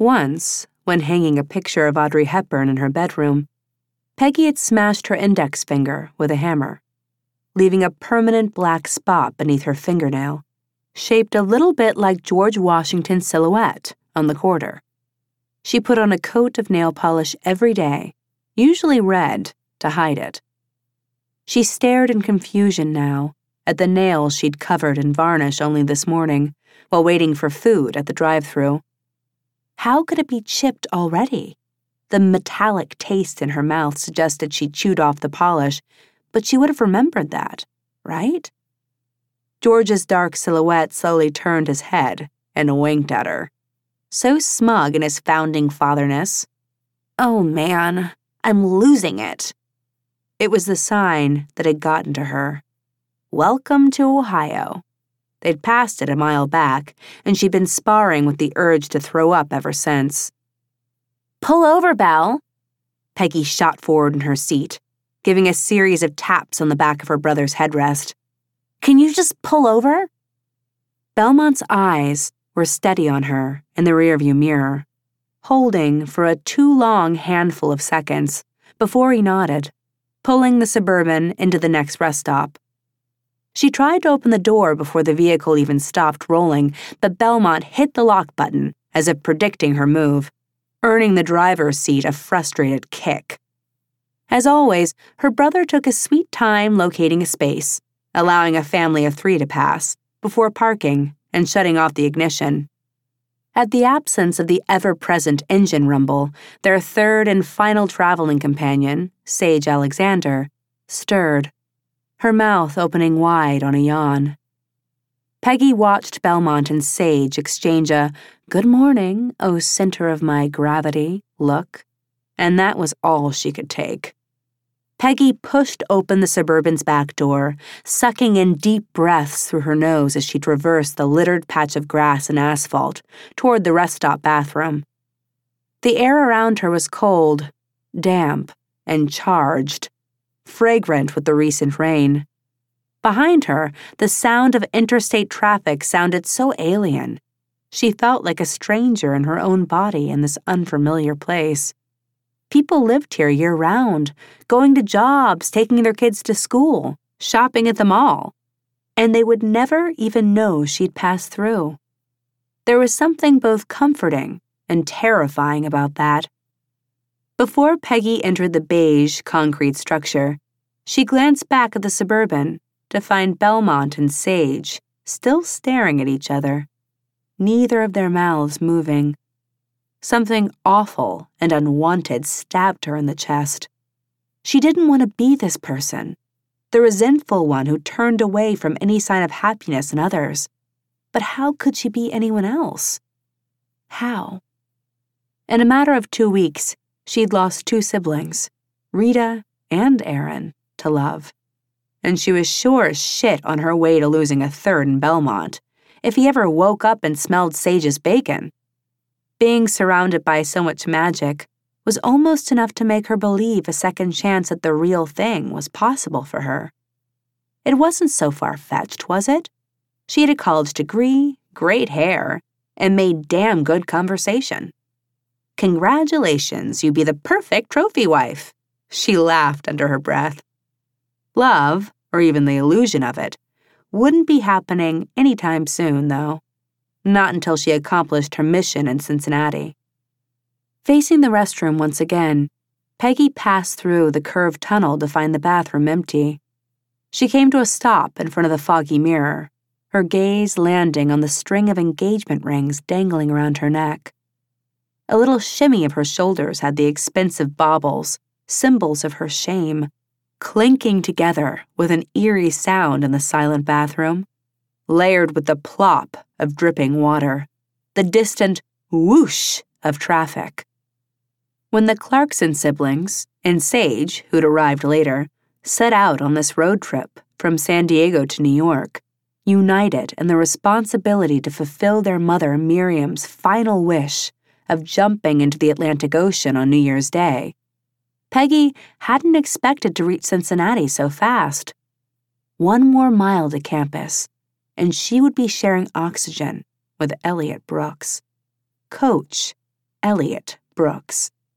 Once, when hanging a picture of Audrey Hepburn in her bedroom, Peggy had smashed her index finger with a hammer, leaving a permanent black spot beneath her fingernail, shaped a little bit like George Washington's silhouette on the quarter. She put on a coat of nail polish every day, usually red, to hide it. She stared in confusion now at the nails she'd covered in varnish only this morning while waiting for food at the drive through. How could it be chipped already? The metallic taste in her mouth suggested she chewed off the polish, but she would have remembered that, right? George's dark silhouette slowly turned his head and winked at her. So smug in his founding fatherness. Oh man, I'm losing it. It was the sign that had gotten to her. Welcome to Ohio. They'd passed it a mile back, and she'd been sparring with the urge to throw up ever since. Pull over, Belle. Peggy shot forward in her seat, giving a series of taps on the back of her brother's headrest. Can you just pull over? Belmont's eyes were steady on her in the rearview mirror, holding for a too long handful of seconds before he nodded, pulling the suburban into the next rest stop. She tried to open the door before the vehicle even stopped rolling, but Belmont hit the lock button as if predicting her move, earning the driver's seat a frustrated kick. As always, her brother took a sweet time locating a space, allowing a family of three to pass, before parking and shutting off the ignition. At the absence of the ever present engine rumble, their third and final traveling companion, Sage Alexander, stirred, her mouth opening wide on a yawn. Peggy watched Belmont and Sage exchange a good morning, oh center of my gravity look, and that was all she could take. Peggy pushed open the suburban's back door, sucking in deep breaths through her nose as she traversed the littered patch of grass and asphalt toward the rest stop bathroom. The air around her was cold, damp, and charged, fragrant with the recent rain. Behind her, the sound of interstate traffic sounded so alien. She felt like a stranger in her own body in this unfamiliar place. People lived here year round, going to jobs, taking their kids to school, shopping at the mall, and they would never even know she'd passed through. There was something both comforting and terrifying about that. Before Peggy entered the beige concrete structure, she glanced back at the suburban to find Belmont and Sage still staring at each other, neither of their mouths moving. Something awful and unwanted stabbed her in the chest. She didn't want to be this person, the resentful one who turned away from any sign of happiness in others. But how could she be anyone else? How? In a matter of two weeks, she'd lost two siblings, Rita and Aaron, to love. And she was sure as shit on her way to losing a third in Belmont, if he ever woke up and smelled Sage's bacon. Being surrounded by so much magic was almost enough to make her believe a second chance at the real thing was possible for her. It wasn't so far fetched, was it? She had a college degree, great hair, and made damn good conversation. Congratulations, you'd be the perfect trophy wife. She laughed under her breath. Love, or even the illusion of it, wouldn't be happening anytime soon, though not until she accomplished her mission in Cincinnati. Facing the restroom once again, Peggy passed through the curved tunnel to find the bathroom empty. She came to a stop in front of the foggy mirror, her gaze landing on the string of engagement rings dangling around her neck. A little shimmy of her shoulders had the expensive baubles, symbols of her shame, clinking together with an eerie sound in the silent bathroom layered with the plop of dripping water, the distant whoosh of traffic. When the Clarkson siblings and Sage, who'd arrived later, set out on this road trip from San Diego to New York, united in the responsibility to fulfill their mother Miriam's final wish of jumping into the Atlantic Ocean on New Year's Day. Peggy hadn't expected to reach Cincinnati so fast. One more mile to campus, and she would be sharing oxygen with Elliott Brooks. Coach, Elliott Brooks.